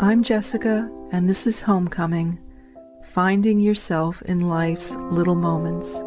I'm Jessica, and this is Homecoming Finding Yourself in Life's Little Moments.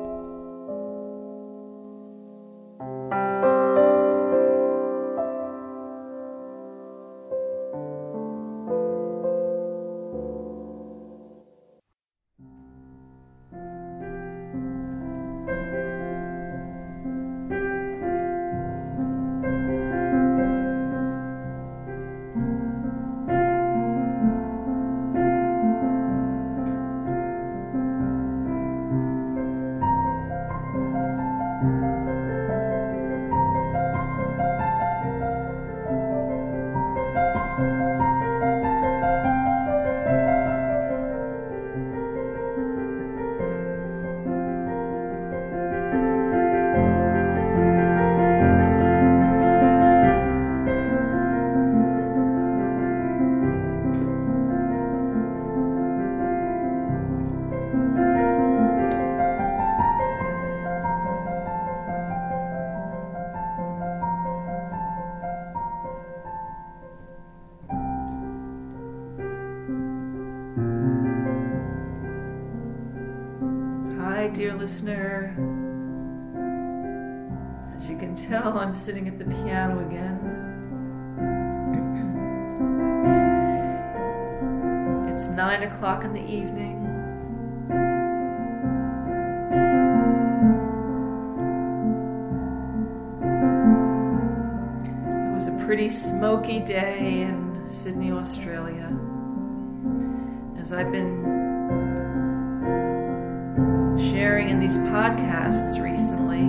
Dear listener. As you can tell, I'm sitting at the piano again. It's nine o'clock in the evening. It was a pretty smoky day in Sydney, Australia. As I've been sharing in these podcasts recently.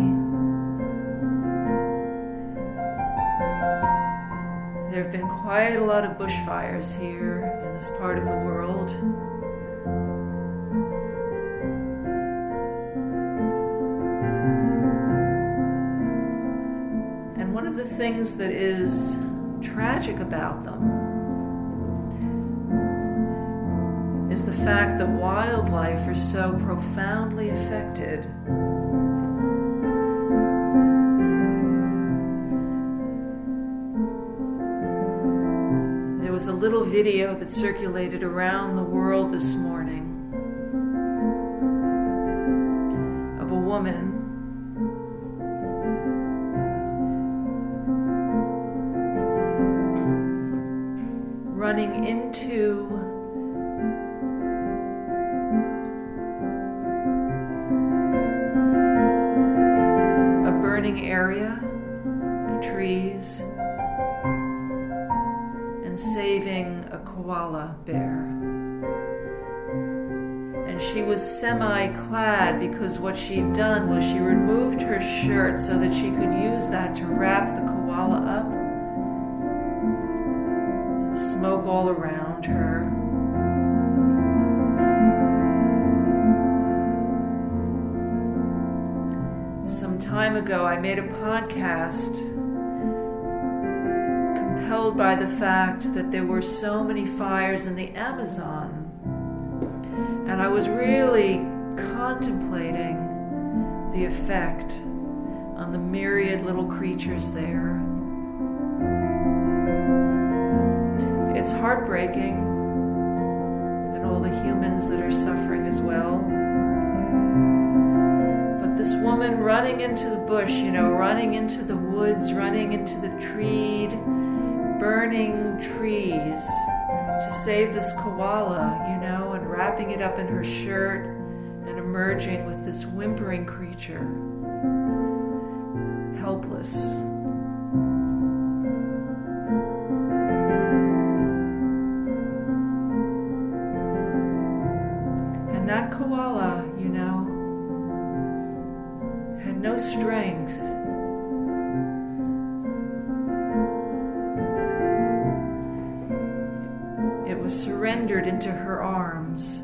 There have been quite a lot of bushfires here in this part of the world. And one of the things that is tragic about them is the fact that wildlife are so profoundly affected. There was a little video that circulated around the world this morning of a woman running into was semi clad because what she'd done was she removed her shirt so that she could use that to wrap the koala up smoke all around her. Some time ago, I made a podcast compelled by the fact that there were so many fires in the Amazon. And I was really contemplating the effect on the myriad little creatures there. It's heartbreaking, and all the humans that are suffering as well But this woman running into the bush, you know, running into the woods, running into the treed, burning trees to save this koala, you know, wrapping it up in her shirt and emerging with this whimpering creature, helpless. It was surrendered into her arms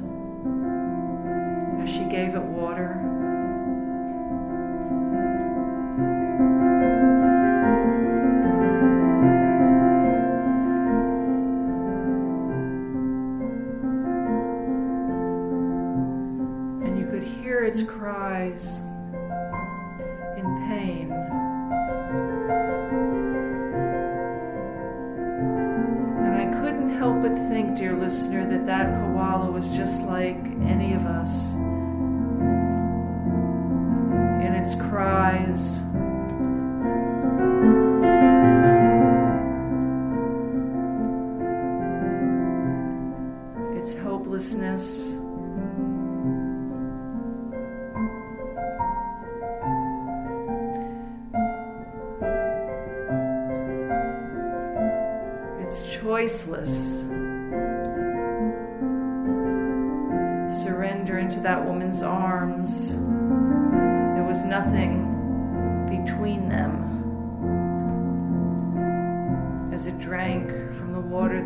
as she gave it water.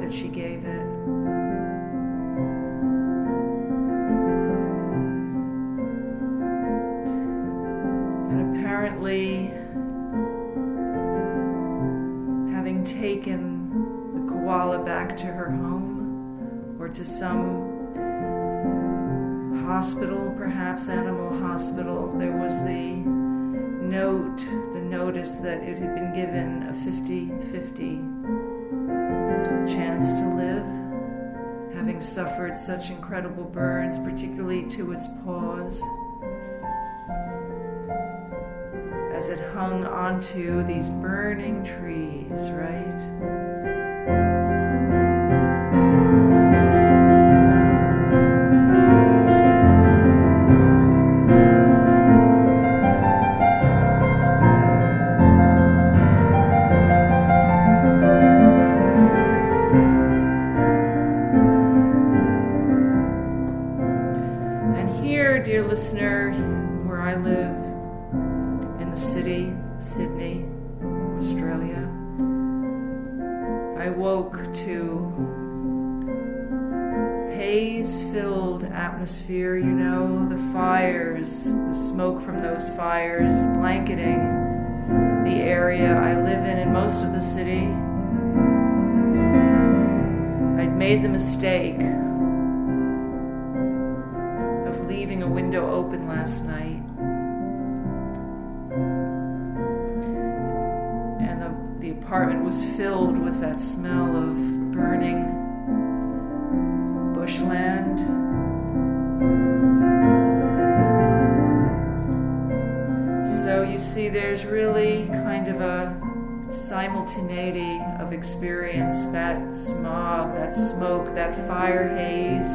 That she gave it. And apparently, having taken the koala back to her home or to some hospital, perhaps animal hospital, there was the note, the notice that it had been given a 50 50 chance to live, having suffered such incredible burns, particularly to its paws. As it hung onto these burning trees, fires, the smoke from those fires blanketing the area I live in and most of the city. I'd made the mistake of leaving a window open last night. And the, the apartment was filled with that smell of burning bushland. See, there's really kind of a simultaneity of experience. That smog, that smoke, that fire haze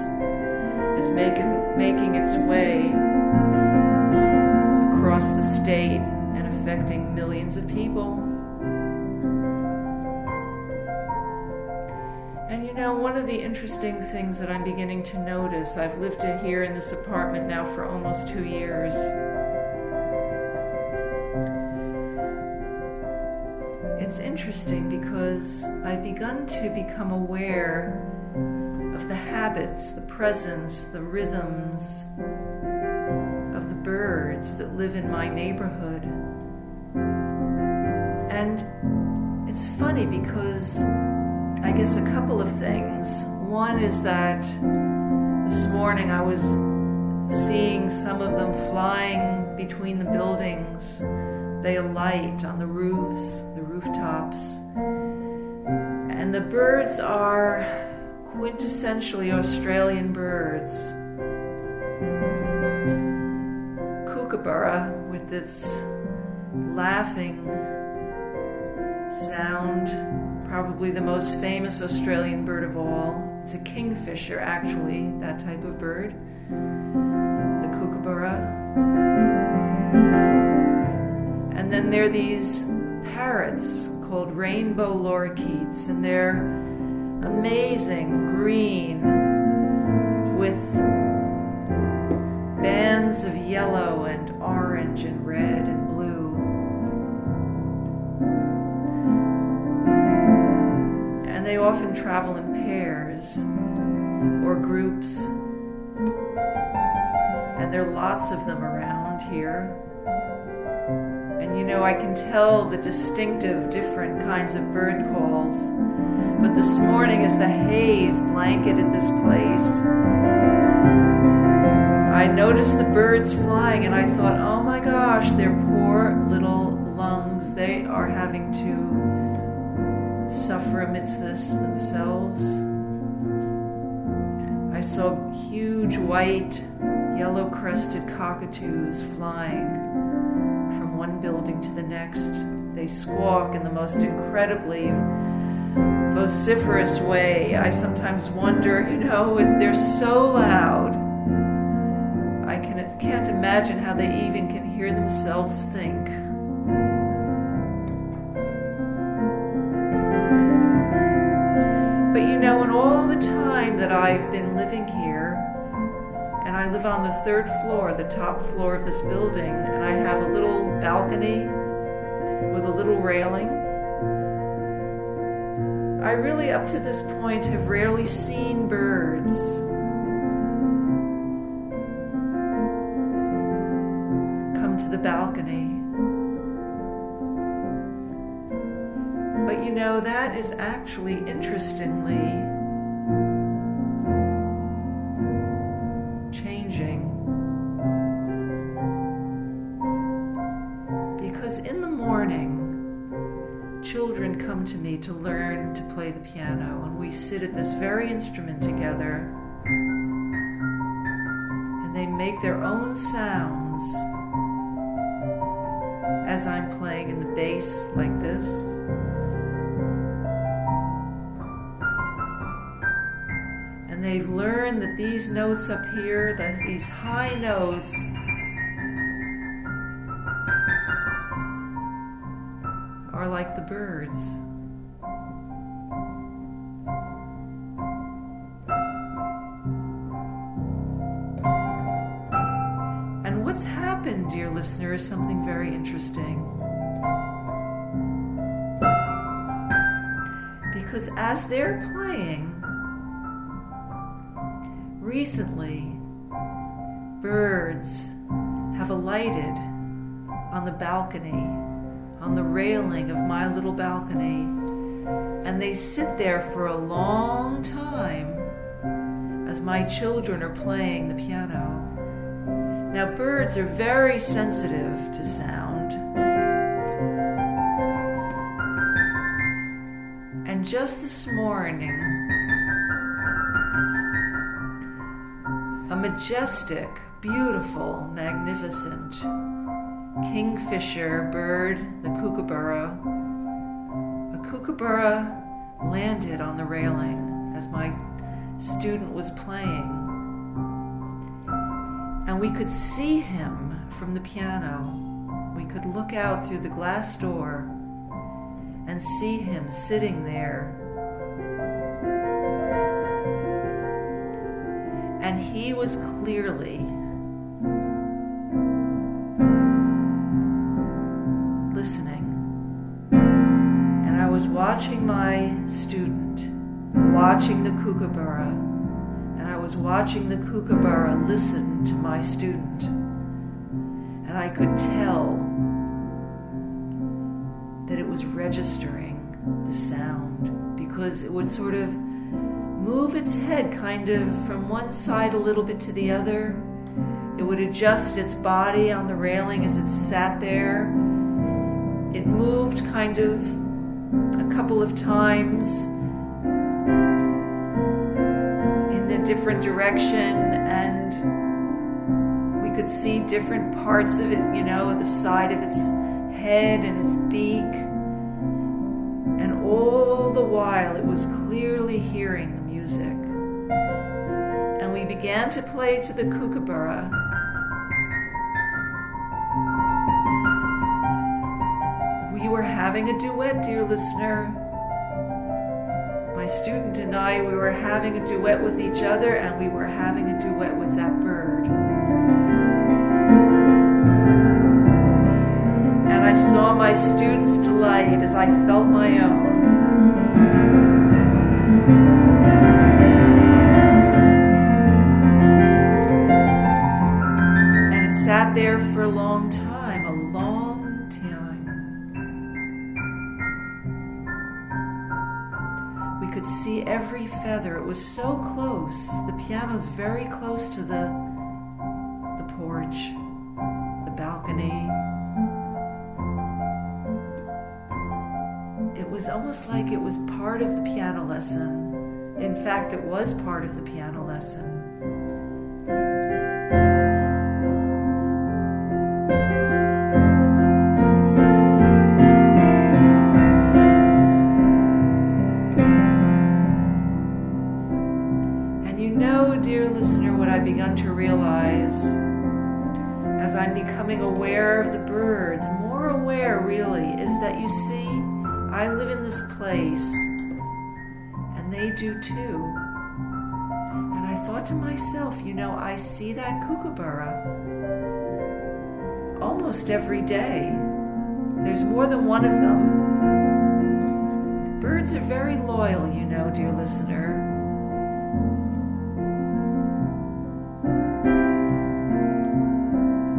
is making, making its way across the state and affecting millions of people. And you know, one of the interesting things that I'm beginning to notice, I've lived here in this apartment now for almost two years. It's interesting because I've begun to become aware of the habits, the presence, the rhythms of the birds that live in my neighborhood. And it's funny because I guess a couple of things. One is that this morning I was seeing some of them flying between the buildings. They alight on the roofs, the rooftops. And the birds are quintessentially Australian birds. Kookaburra, with its laughing sound, probably the most famous Australian bird of all. It's a kingfisher, actually, that type of bird, the kookaburra. And then there are these parrots called rainbow lorikeets, and they're amazing green with bands of yellow and orange and red and blue. And they often travel in pairs or groups. And there are lots of them around here. And you know, I can tell the distinctive different kinds of bird calls. But this morning, as the haze blanketed this place, I noticed the birds flying and I thought, oh my gosh, their poor little lungs, they are having to suffer amidst this themselves. I saw huge white, yellow crested cockatoos flying one building to the next. They squawk in the most incredibly vociferous way. I sometimes wonder, you know, they're so loud, I can, can't imagine how they even can hear themselves think. But you know, in all the time that I've been living here, and I live on the third floor, the top floor of this building, and I have a little balcony with a little railing. I really, up to this point, have rarely seen birds. Come to the balcony. But you know, that is actually interestingly to learn to play the piano, and we sit at this very instrument together, and they make their own sounds as I'm playing in the bass like this. And they've learned that these notes up here, that these high notes, are like the birds. Listener, is something very interesting. Because as they're playing, recently, birds have alighted on the balcony on the railing of my little balcony, and they sit there for a long time as my children are playing the piano. Now, birds are very sensitive to sound. And just this morning, a majestic, beautiful, magnificent kingfisher bird, the kookaburra. A kookaburra landed on the railing as my student was playing. And we could see him from the piano. We could look out through the glass door and see him sitting there. And he was clearly listening. And I was watching my student, watching the kookaburra, was watching the kookaburra listen to my student. And I could tell that it was registering the sound because it would sort of move its head kind of from one side a little bit to the other. It would adjust its body on the railing as it sat there. It moved kind of a couple of times different direction, and we could see different parts of it, you know, the side of its head and its beak. And all the while, it was clearly hearing the music. And we began to play to the kookaburra We were having a duet, dear listener. My student and I, we were having a duet with each other, and we were having a duet with that bird. And I saw my student's delight as I felt my own. And it sat there for a long time. Feather. It was so close. The piano's very close to the the porch, the balcony. It was almost like it was part of the piano lesson. In fact, it was part of the piano lesson. Do too. And I thought to myself, you know, I see that kookaburra almost every day. There's more than one of them. Birds are very loyal, you know, dear listener.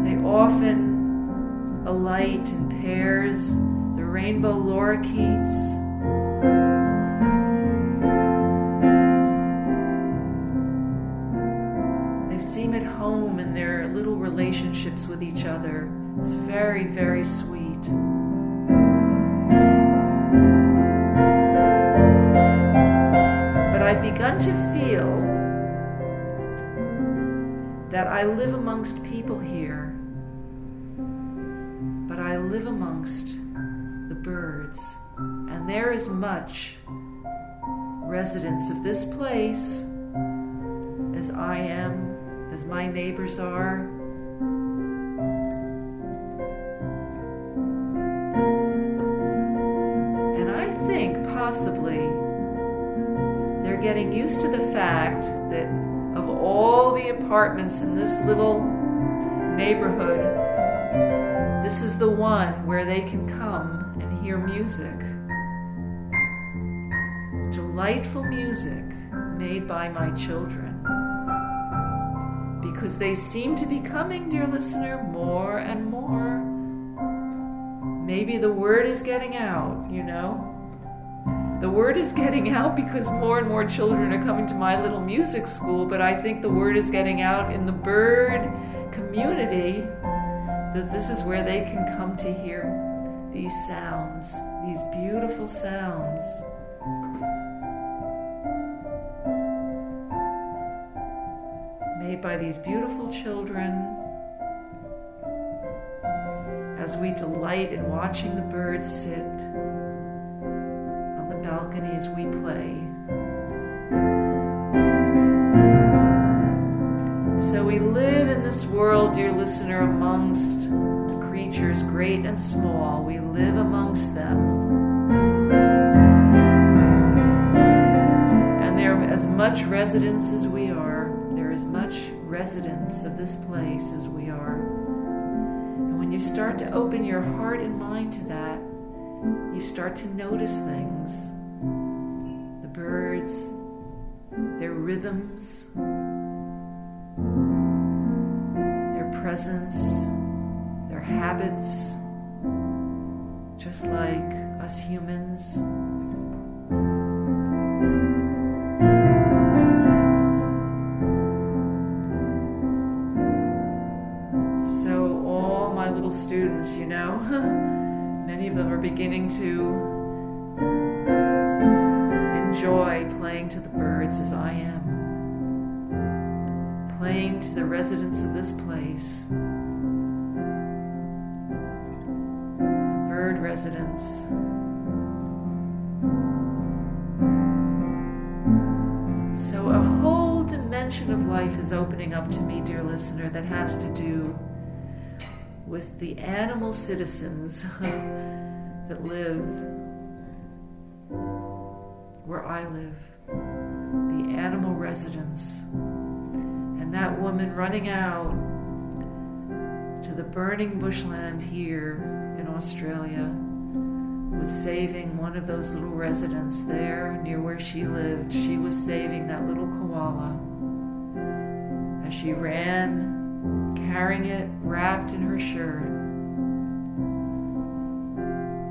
They often alight in pairs, the rainbow lorikeets. Relationships with each other. It's very, very sweet. But I've begun to feel that I live amongst people here, but I live amongst the birds, and there is much residents of this place as I am, as my neighbors are. Possibly they're getting used to the fact that of all the apartments in this little neighborhood, this is the one where they can come and hear music. Delightful music made by my children. Because they seem to be coming, dear listener, more and more. Maybe the word is getting out, you know? The word is getting out because more and more children are coming to my little music school, but I think the word is getting out in the bird community that this is where they can come to hear these sounds, these beautiful sounds. Made by these beautiful children as we delight in watching the birds sit balcony as we play. So we live in this world, dear listener, amongst the creatures great and small. We live amongst them. And they're as much residents as we are. They're as much residents of this place as we are. And when you start to open your heart and mind to that, you start to notice things the birds, their rhythms, their presence, their habits, just like us humans. So, all my little students, you know, many of them are beginning to playing to the birds as I am playing to the residents of this place, the bird residents. So, a whole dimension of life is opening up to me, dear listener, that has to do with the animal citizens that live where I live, the animal residents and that woman running out to the burning bushland here in Australia was saving one of those little residents there near where she lived. She was saving that little koala as she ran, carrying it wrapped in her shirt.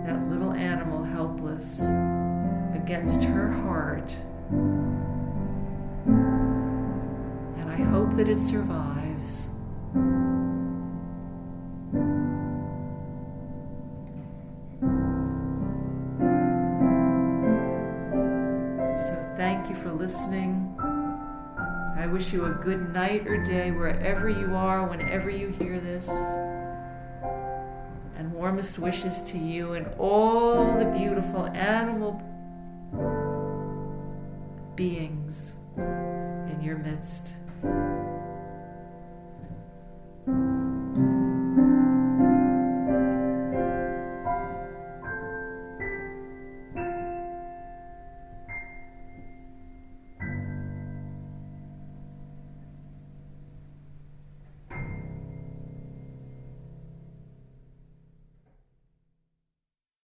That little animal helpless against her heart. And I hope that it survives. So, thank you for listening. I wish you a good night or day wherever you are, whenever you hear this. And warmest wishes to you and all the beautiful animal beings in your midst.